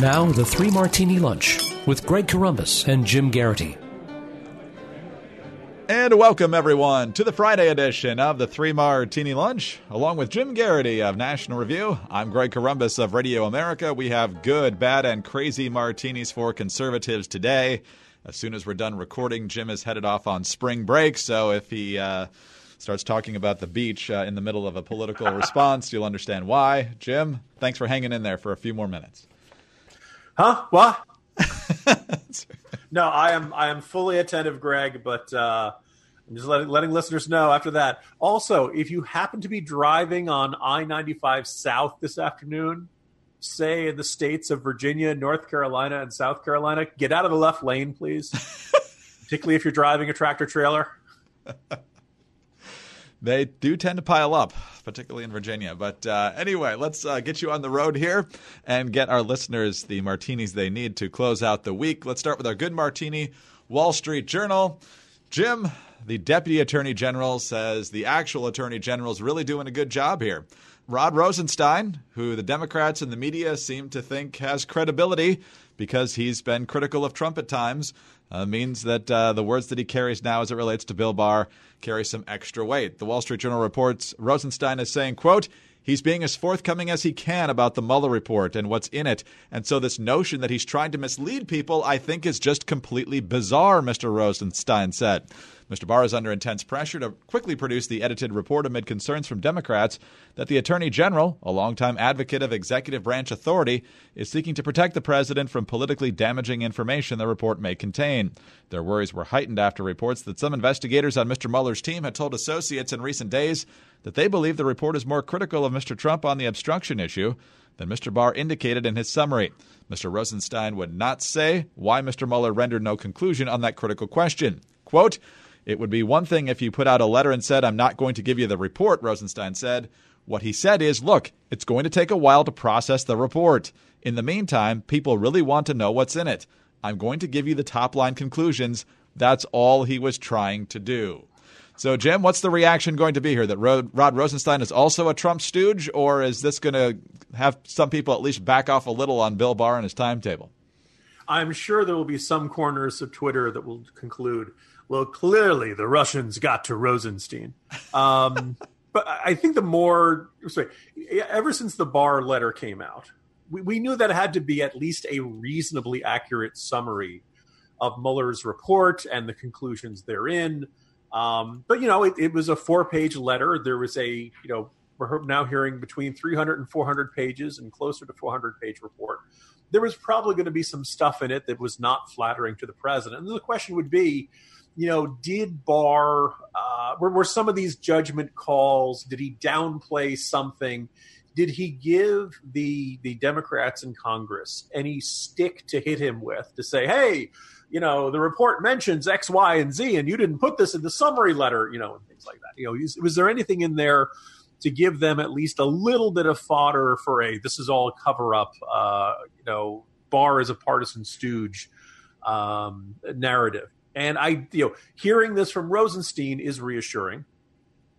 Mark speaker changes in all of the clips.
Speaker 1: Now, the Three Martini Lunch with Greg Corombos and Jim Geraghty.
Speaker 2: And welcome, everyone, to the Friday edition of the Three Martini Lunch. Along with Jim Geraghty of National Review, I'm Greg Corombos of Radio America. We have good, bad, and crazy martinis for conservatives today. As soon as we're done recording, Jim is headed off on spring break, so if he uh, starts talking about the beach uh, in the middle of a political response, you'll understand why. Jim, thanks for hanging in there for a few more minutes.
Speaker 3: Huh? What? no, I am I am fully attentive, Greg, but uh, I'm just letting letting listeners know after that. Also, if you happen to be driving on I ninety five South this afternoon, say in the states of Virginia, North Carolina, and South Carolina, get out of the left lane, please. Particularly if you're driving a tractor trailer.
Speaker 2: They do tend to pile up, particularly in Virginia. But uh, anyway, let's uh, get you on the road here and get our listeners the martinis they need to close out the week. Let's start with our good martini, Wall Street Journal. Jim, the Deputy Attorney General, says the actual Attorney General is really doing a good job here. Rod Rosenstein, who the Democrats and the media seem to think has credibility because he's been critical of Trump at times, uh, means that uh, the words that he carries now as it relates to Bill Barr carry some extra weight. The Wall Street Journal reports Rosenstein is saying, quote, He's being as forthcoming as he can about the Mueller report and what's in it. And so, this notion that he's trying to mislead people, I think, is just completely bizarre, Mr. Rosenstein said. Mr. Barr is under intense pressure to quickly produce the edited report amid concerns from Democrats that the Attorney General, a longtime advocate of executive branch authority, is seeking to protect the president from politically damaging information the report may contain. Their worries were heightened after reports that some investigators on Mr. Mueller's team had told associates in recent days that they believe the report is more critical of Mr. Trump on the obstruction issue than Mr. Barr indicated in his summary. Mr. Rosenstein would not say why Mr. Mueller rendered no conclusion on that critical question. Quote, it would be one thing if you put out a letter and said, I'm not going to give you the report, Rosenstein said. What he said is, look, it's going to take a while to process the report. In the meantime, people really want to know what's in it. I'm going to give you the top line conclusions. That's all he was trying to do. So, Jim, what's the reaction going to be here? That Rod Rosenstein is also a Trump stooge, or is this going to have some people at least back off a little on Bill Barr and his timetable?
Speaker 3: I'm sure there will be some corners of Twitter that will conclude well, clearly the Russians got to Rosenstein. Um, but I think the more, sorry, ever since the Barr letter came out, we, we knew that it had to be at least a reasonably accurate summary of Mueller's report and the conclusions therein. Um, but you know, it, it was a four-page letter. There was a, you know, we're now hearing between 300 and 400 pages and closer to 400 page report. There was probably going to be some stuff in it that was not flattering to the president. And the question would be, you know, did Barr, uh, were, were some of these judgment calls, did he downplay something? Did he give the the Democrats in Congress any stick to hit him with to say, hey, you know, the report mentions X, Y, and Z, and you didn't put this in the summary letter, you know, and things like that. You know, was there anything in there to give them at least a little bit of fodder for a this is all a cover up, uh, you know, Barr is a partisan stooge um, narrative? And I, you know, hearing this from Rosenstein is reassuring.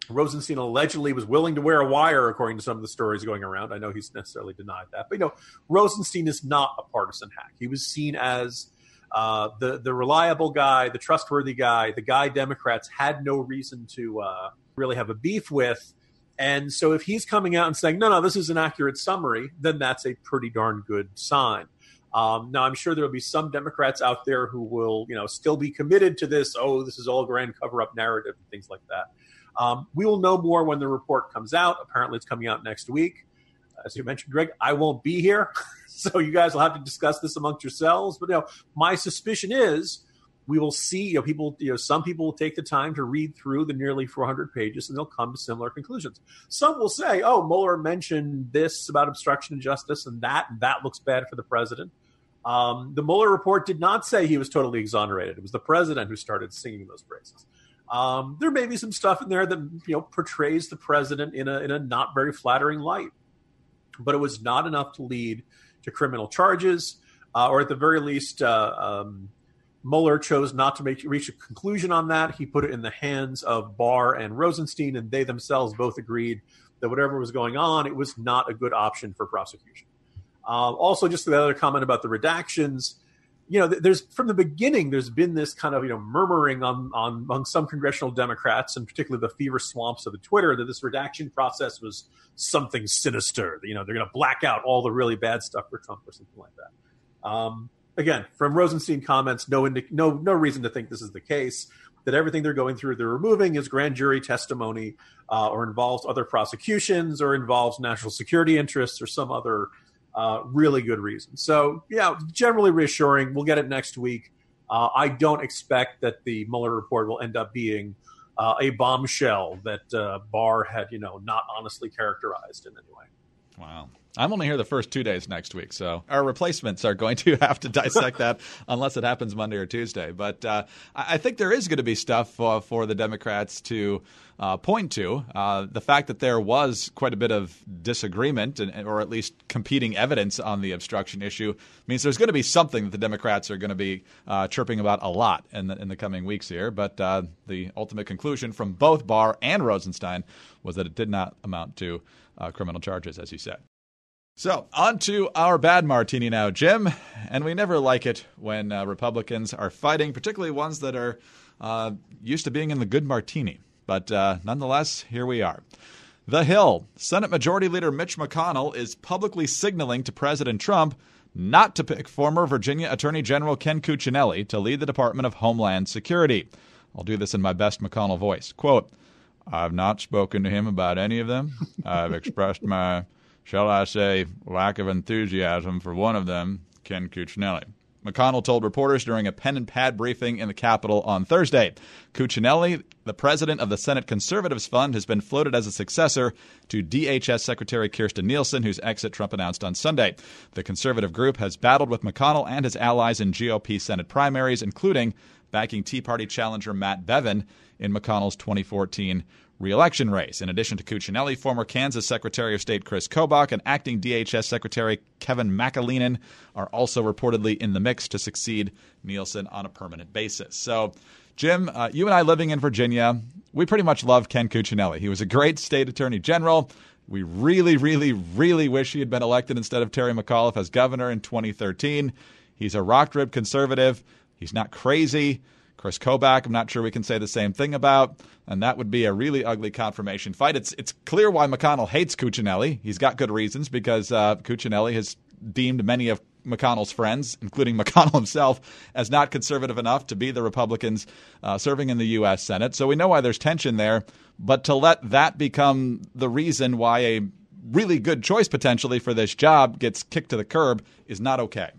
Speaker 3: Rosenstein allegedly was willing to wear a wire, according to some of the stories going around. I know he's necessarily denied that, but you know, Rosenstein is not a partisan hack. He was seen as uh, the the reliable guy, the trustworthy guy, the guy Democrats had no reason to uh, really have a beef with. And so, if he's coming out and saying, "No, no, this is an accurate summary," then that's a pretty darn good sign. Um, now, I'm sure there will be some Democrats out there who will, you know, still be committed to this. Oh, this is all grand cover-up narrative and things like that. Um, we will know more when the report comes out. Apparently, it's coming out next week. As you mentioned, Greg, I won't be here, so you guys will have to discuss this amongst yourselves. But you know, my suspicion is we will see. You know, people. You know, some people will take the time to read through the nearly 400 pages, and they'll come to similar conclusions. Some will say, "Oh, Mueller mentioned this about obstruction of justice and that, and that looks bad for the president." Um, the Mueller report did not say he was totally exonerated. It was the president who started singing those praises. Um, there may be some stuff in there that you know portrays the president in a in a not very flattering light, but it was not enough to lead to criminal charges, uh, or at the very least, uh, um, Mueller chose not to make reach a conclusion on that. He put it in the hands of Barr and Rosenstein, and they themselves both agreed that whatever was going on, it was not a good option for prosecution. Um, also, just the other comment about the redactions you know, there's from the beginning, there's been this kind of you know murmuring on, on among some congressional Democrats, and particularly the fever swamps of the Twitter, that this redaction process was something sinister. You know, they're going to black out all the really bad stuff for Trump or something like that. Um, again, from Rosenstein comments, no indi- no no reason to think this is the case. That everything they're going through, they're removing is grand jury testimony, uh, or involves other prosecutions, or involves national security interests, or some other uh, really good reason. So, yeah, generally reassuring. We'll get it next week. Uh, I don't expect that the Mueller report will end up being uh, a bombshell that uh, Barr had, you know, not honestly characterized in any way.
Speaker 2: Wow. I'm only here the first two days next week, so our replacements are going to have to dissect that unless it happens Monday or Tuesday. But uh, I think there is going to be stuff uh, for the Democrats to uh, point to. Uh, the fact that there was quite a bit of disagreement, and, or at least competing evidence on the obstruction issue, means there's going to be something that the Democrats are going to be uh, chirping about a lot in the, in the coming weeks here. But uh, the ultimate conclusion from both Barr and Rosenstein was that it did not amount to criminal charges, as you said. So, on to our bad martini now, Jim. And we never like it when uh, Republicans are fighting, particularly ones that are uh, used to being in the good martini. But uh, nonetheless, here we are. The Hill. Senate Majority Leader Mitch McConnell is publicly signaling to President Trump not to pick former Virginia Attorney General Ken Cuccinelli to lead the Department of Homeland Security. I'll do this in my best McConnell voice. Quote, I've not spoken to him about any of them. I've expressed my shall I say, lack of enthusiasm for one of them, Ken Cuccinelli. McConnell told reporters during a pen and pad briefing in the Capitol on Thursday. Cuccinelli, the president of the Senate Conservatives Fund, has been floated as a successor to DHS Secretary Kirstjen Nielsen, whose exit Trump announced on Sunday. The conservative group has battled with McConnell and his allies in GOP Senate primaries, including backing Tea Party challenger Matt Bevin in McConnell's 2014 reelection race. In addition to Cuccinelli, former Kansas Secretary of State Chris Kobach and acting DHS Secretary Kevin McAleenan are also reportedly in the mix to succeed Nielsen on a permanent basis. So, Jim, uh, you and I living in Virginia, we pretty much love Ken Cuccinelli. He was a great state attorney general. We really, really, really wish he had been elected instead of Terry McAuliffe as governor in 2013. He's a rock rib conservative. He's not crazy. Chris Kobach, I'm not sure we can say the same thing about, and that would be a really ugly confirmation fight. It's it's clear why McConnell hates Cuccinelli. He's got good reasons because uh, Cuccinelli has deemed many of McConnell's friends, including McConnell himself, as not conservative enough to be the Republicans uh, serving in the U.S. Senate. So we know why there's tension there. But to let that become the reason why a really good choice potentially for this job gets kicked to the curb is not okay.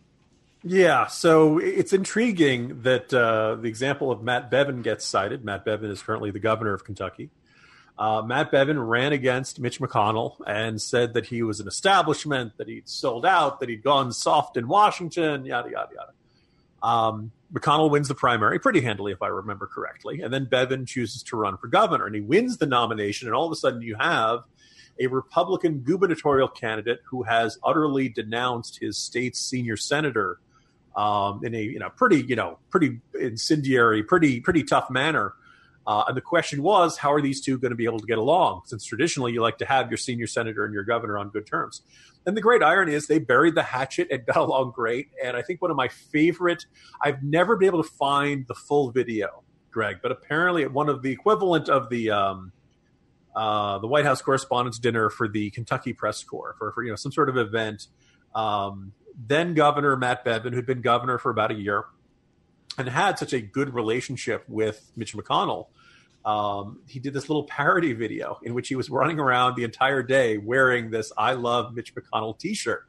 Speaker 3: Yeah, so it's intriguing that uh, the example of Matt Bevin gets cited. Matt Bevin is currently the governor of Kentucky. Uh, Matt Bevin ran against Mitch McConnell and said that he was an establishment, that he'd sold out, that he'd gone soft in Washington, yada, yada, yada. Um, McConnell wins the primary pretty handily, if I remember correctly. And then Bevin chooses to run for governor and he wins the nomination. And all of a sudden, you have a Republican gubernatorial candidate who has utterly denounced his state's senior senator um, in a you know pretty you know pretty incendiary, pretty pretty tough manner. Uh, and the question was, how are these two going to be able to get along? Since traditionally you like to have your senior senator and your governor on good terms. And the great irony is they buried the hatchet and got along great. And I think one of my favorite, I've never been able to find the full video, Greg, but apparently at one of the equivalent of the um, uh, the White House Correspondents' Dinner for the Kentucky Press Corps for, for you know some sort of event. Um, then Governor Matt Bevin, who'd been governor for about a year and had such a good relationship with Mitch McConnell, um, he did this little parody video in which he was running around the entire day wearing this I love Mitch McConnell t shirt.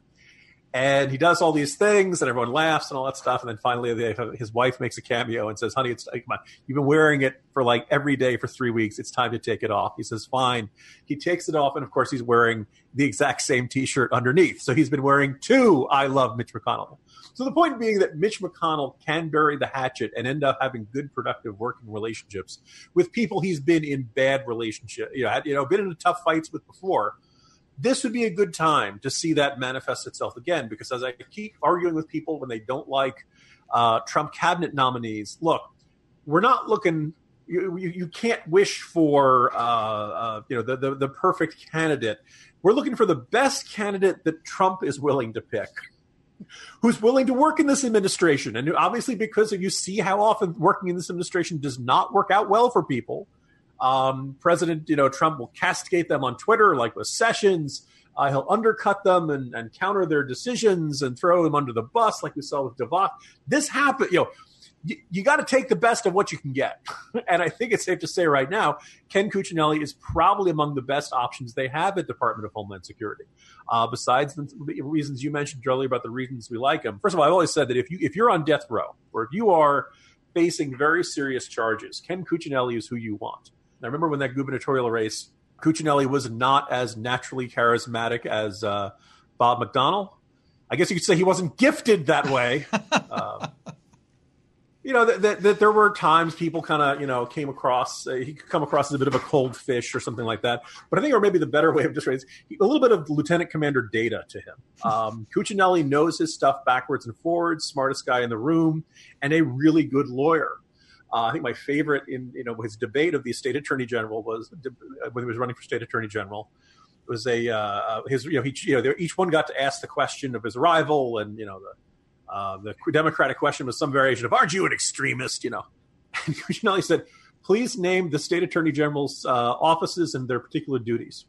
Speaker 3: And he does all these things, and everyone laughs and all that stuff. And then finally, his wife makes a cameo and says, "Honey, it's come on. You've been wearing it for like every day for three weeks. It's time to take it off." He says, "Fine." He takes it off, and of course, he's wearing the exact same T-shirt underneath. So he's been wearing two "I love Mitch McConnell." So the point being that Mitch McConnell can bury the hatchet and end up having good, productive working relationships with people he's been in bad relationship, you know, had, you know, been in tough fights with before this would be a good time to see that manifest itself again because as I keep arguing with people when they don't like uh, Trump cabinet nominees, look, we're not looking you, you, you can't wish for uh, uh, you know the, the the perfect candidate. We're looking for the best candidate that Trump is willing to pick who's willing to work in this administration. And obviously, because you see how often working in this administration does not work out well for people, um, President you know Trump will castigate them on Twitter, like with Sessions. Uh, he'll undercut them and, and, counter their decisions and throw them under the bus, like we saw with DeVos. This happened, you know you, got to take the best of what you can get. and I think it's safe to say right now, Ken Cuccinelli is probably among the best options they have at Department of Homeland Security. Uh, besides the reasons you mentioned earlier about the reasons we like him. First of all, I've always said that if you if you're on death row or if you are facing very serious charges, Ken Cuccinelli is who you want. I remember when that gubernatorial race, Cuccinelli was not as naturally charismatic as uh, Bob McDonnell. I guess you could say he wasn't gifted that way. Uh, you know that, that, that, there were times people kind of you know came across uh, he could come across as a bit of a cold fish or something like that but i think or maybe the better way of describing it a little bit of lieutenant commander data to him um, cuccinelli knows his stuff backwards and forwards smartest guy in the room and a really good lawyer uh, i think my favorite in you know his debate of the state attorney general was when he was running for state attorney general was a uh, his you know he you know each one got to ask the question of his rival and you know the uh, the Democratic question was some variation of, "Aren't you an extremist?" You know, and Cuccinelli said, "Please name the state attorney general's uh, offices and their particular duties."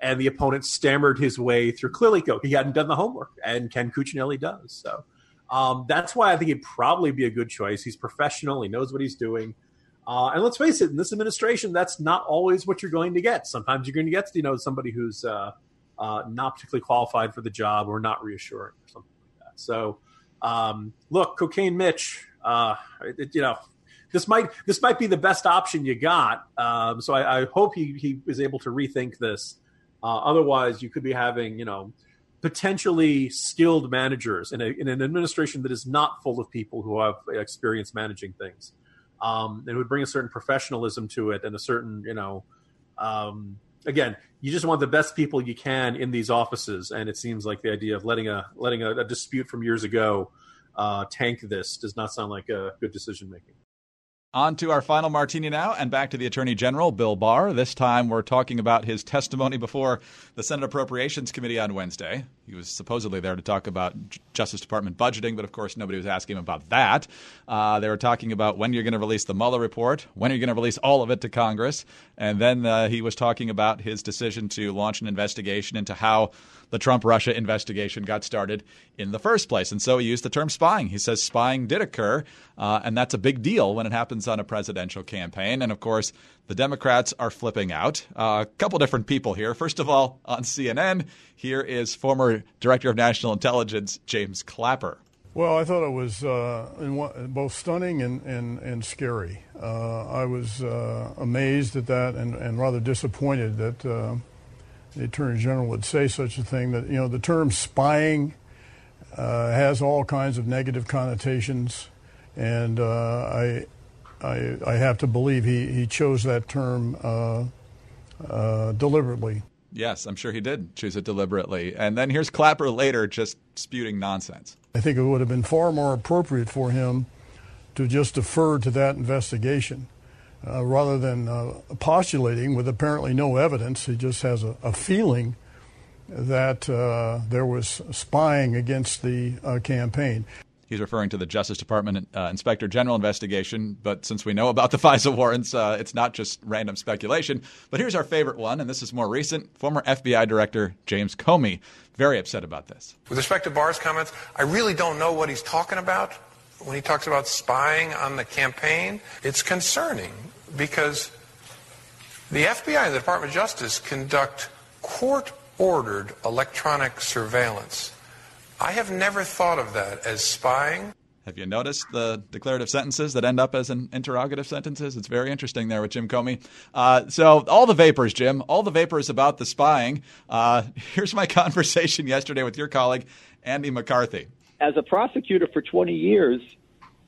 Speaker 3: And the opponent stammered his way through. Clearly, he hadn't done the homework, and Ken Cuccinelli does. So um, that's why I think he'd probably be a good choice. He's professional. He knows what he's doing. Uh, and let's face it, in this administration, that's not always what you're going to get. Sometimes you're going to get, you know, somebody who's uh, uh, not particularly qualified for the job or not reassuring or something like that. So um, look, Cocaine Mitch, uh, it, you know, this might this might be the best option you got. Um, so I, I, hope he he is able to rethink this. Uh, otherwise, you could be having you know potentially skilled managers in, a, in an administration that is not full of people who have experience managing things. Um, it would bring a certain professionalism to it and a certain you know um, again, you just want the best people you can in these offices, and it seems like the idea of letting a letting a, a dispute from years ago uh, tank this does not sound like a good decision making.
Speaker 2: On to our final martini now, and back to the Attorney General, Bill Barr. This time we're talking about his testimony before the Senate Appropriations Committee on Wednesday. He was supposedly there to talk about Justice Department budgeting, but of course nobody was asking him about that. Uh, they were talking about when you're going to release the Mueller report, when are you going to release all of it to Congress, and then uh, he was talking about his decision to launch an investigation into how the Trump Russia investigation got started in the first place. And so he used the term spying. He says spying did occur, uh, and that's a big deal when it happens on a presidential campaign. And of course, the Democrats are flipping out. Uh, a couple different people here. First of all, on CNN, here is former Director of National Intelligence James Clapper.
Speaker 4: Well, I thought it was uh, both stunning and, and, and scary. Uh, I was uh, amazed at that and, and rather disappointed that uh, the Attorney General would say such a thing. That you know, the term spying uh, has all kinds of negative connotations, and uh, I, I, I have to believe he, he chose that term deliberately.
Speaker 2: Yes, I'm sure he did choose it deliberately. And then here's Clapper later just spewing nonsense.
Speaker 4: I think it would have been far more appropriate for him to just defer to that investigation uh, rather than uh, postulating with apparently no evidence. He just has a, a feeling that uh, there was spying against the uh, campaign.
Speaker 2: He's referring to the Justice Department uh, Inspector General investigation, but since we know about the FISA warrants, uh, it's not just random speculation. But here's our favorite one, and this is more recent. Former FBI Director James Comey, very upset about this.
Speaker 5: With respect to Barr's comments, I really don't know what he's talking about when he talks about spying on the campaign. It's concerning because the FBI and the Department of Justice conduct court ordered electronic surveillance. I have never thought of that as spying.
Speaker 2: Have you noticed the declarative sentences that end up as an interrogative sentences? It's very interesting there with Jim Comey. Uh, so, all the vapors, Jim, all the vapors about the spying. Uh, here's my conversation yesterday with your colleague, Andy McCarthy.
Speaker 6: As a prosecutor for 20 years,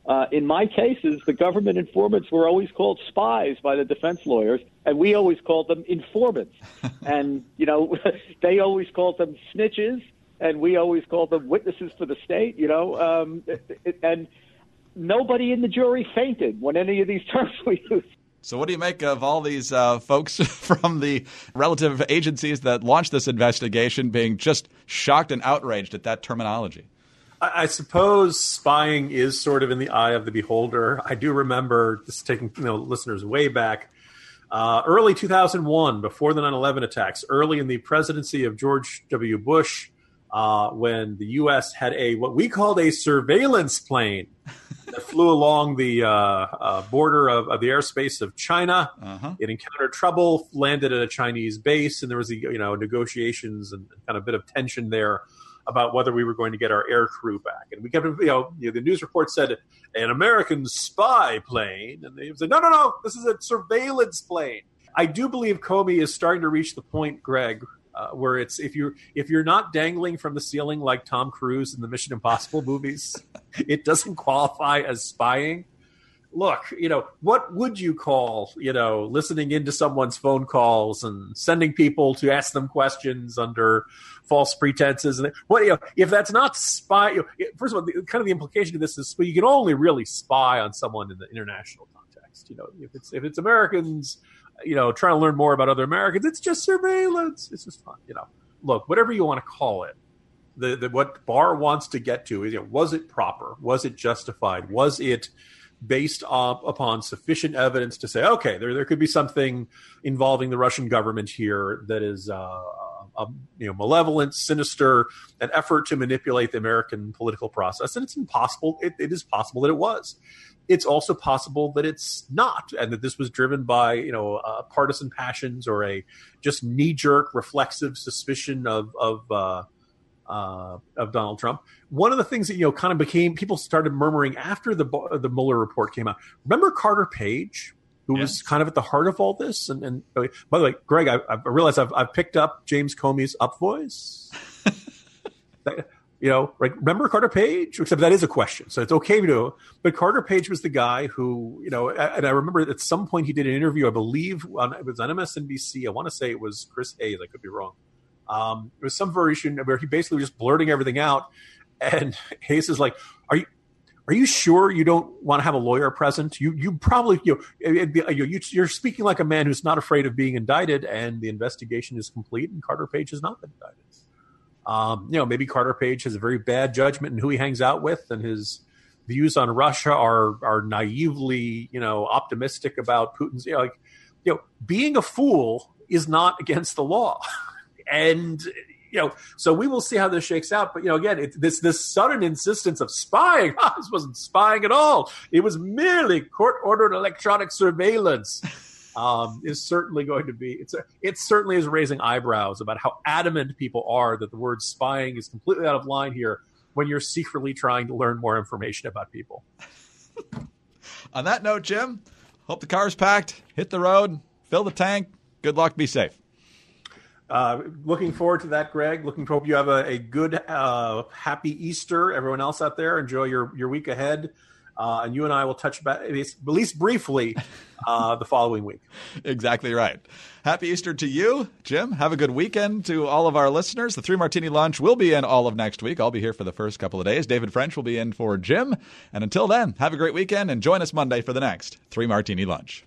Speaker 6: uh, in my cases, the government informants were always called spies by the defense lawyers, and we always called them informants. and, you know, they always called them snitches, and we always called them witnesses for the state, you know. Um, and nobody in the jury fainted when any of these terms were used.
Speaker 2: So, what do you make of all these uh, folks from the relative agencies that launched this investigation being just shocked and outraged at that terminology?
Speaker 3: I, I suppose spying is sort of in the eye of the beholder. I do remember this taking you know listeners way back. Uh, early 2001, before the 9 11 attacks, early in the presidency of George W. Bush, uh, when the U.S. had a what we called a surveillance plane that flew along the uh, uh, border of, of, the airspace of China. Uh-huh. It encountered trouble, landed at a Chinese base, and there was you know negotiations and kind of a bit of tension there about whether we were going to get our air crew back. And we kept, you know, you know the news report said an American spy plane, and they said, no, no, no, this is a surveillance plane. I do believe Comey is starting to reach the point, Greg, uh, where it's if you're if you're not dangling from the ceiling like Tom Cruise in the Mission Impossible movies, it doesn't qualify as spying. Look, you know what would you call you know listening into someone's phone calls and sending people to ask them questions under false pretenses and what you know if that's not spy. You know, first of all, the, kind of the implication of this is well, you can only really spy on someone in the international context. You know, if it's if it's Americans you know, trying to learn more about other Americans. It's just surveillance. It's just fun, you know. Look, whatever you want to call it, the, the what Barr wants to get to is, you know, was it proper? Was it justified? Was it based up upon sufficient evidence to say, okay, there there could be something involving the Russian government here that is. Uh, a, you know, malevolent, sinister, an effort to manipulate the American political process, and it's impossible. It, it is possible that it was it's also possible that it's not, and that this was driven by you know uh, partisan passions or a just knee jerk reflexive suspicion of of uh, uh, of Donald Trump. One of the things that you know kind of became people started murmuring after the the Mueller report came out. Remember Carter Page, who yes. was kind of at the heart of all this. And, and by the way, Greg, I, I realize I've, I've picked up James Comey's up voice. You know, right? Remember Carter Page? Except that is a question, so it's okay to. But Carter Page was the guy who, you know, and I remember at some point he did an interview, I believe, on, it was on MSNBC. I want to say it was Chris Hayes. I could be wrong. Um, it was some version where he basically was just blurting everything out, and Hayes is like, "Are you?" Are you sure you don't want to have a lawyer present? You you probably you know, you're speaking like a man who's not afraid of being indicted, and the investigation is complete, and Carter Page has not been indicted. Um, you know, maybe Carter Page has a very bad judgment in who he hangs out with, and his views on Russia are are naively, you know, optimistic about Putin's. You know, like, you know, being a fool is not against the law, and you know, so we will see how this shakes out. But you know, again, it, this this sudden insistence of spying, this wasn't spying at all. It was merely court ordered electronic surveillance um, is certainly going to be it's a, it certainly is raising eyebrows about how adamant people are that the word spying is completely out of line here when you're secretly trying to learn more information about people.
Speaker 2: On that note, Jim, hope the car's packed. Hit the road, fill the tank. Good luck. Be safe.
Speaker 3: Uh, looking forward to that, Greg. Looking hope you have a, a good, uh, happy Easter. Everyone else out there, enjoy your your week ahead. Uh, and you and I will touch back at least briefly uh, the following week.
Speaker 2: Exactly right. Happy Easter to you, Jim. Have a good weekend to all of our listeners. The Three Martini Lunch will be in all of next week. I'll be here for the first couple of days. David French will be in for Jim. And until then, have a great weekend and join us Monday for the next Three Martini Lunch.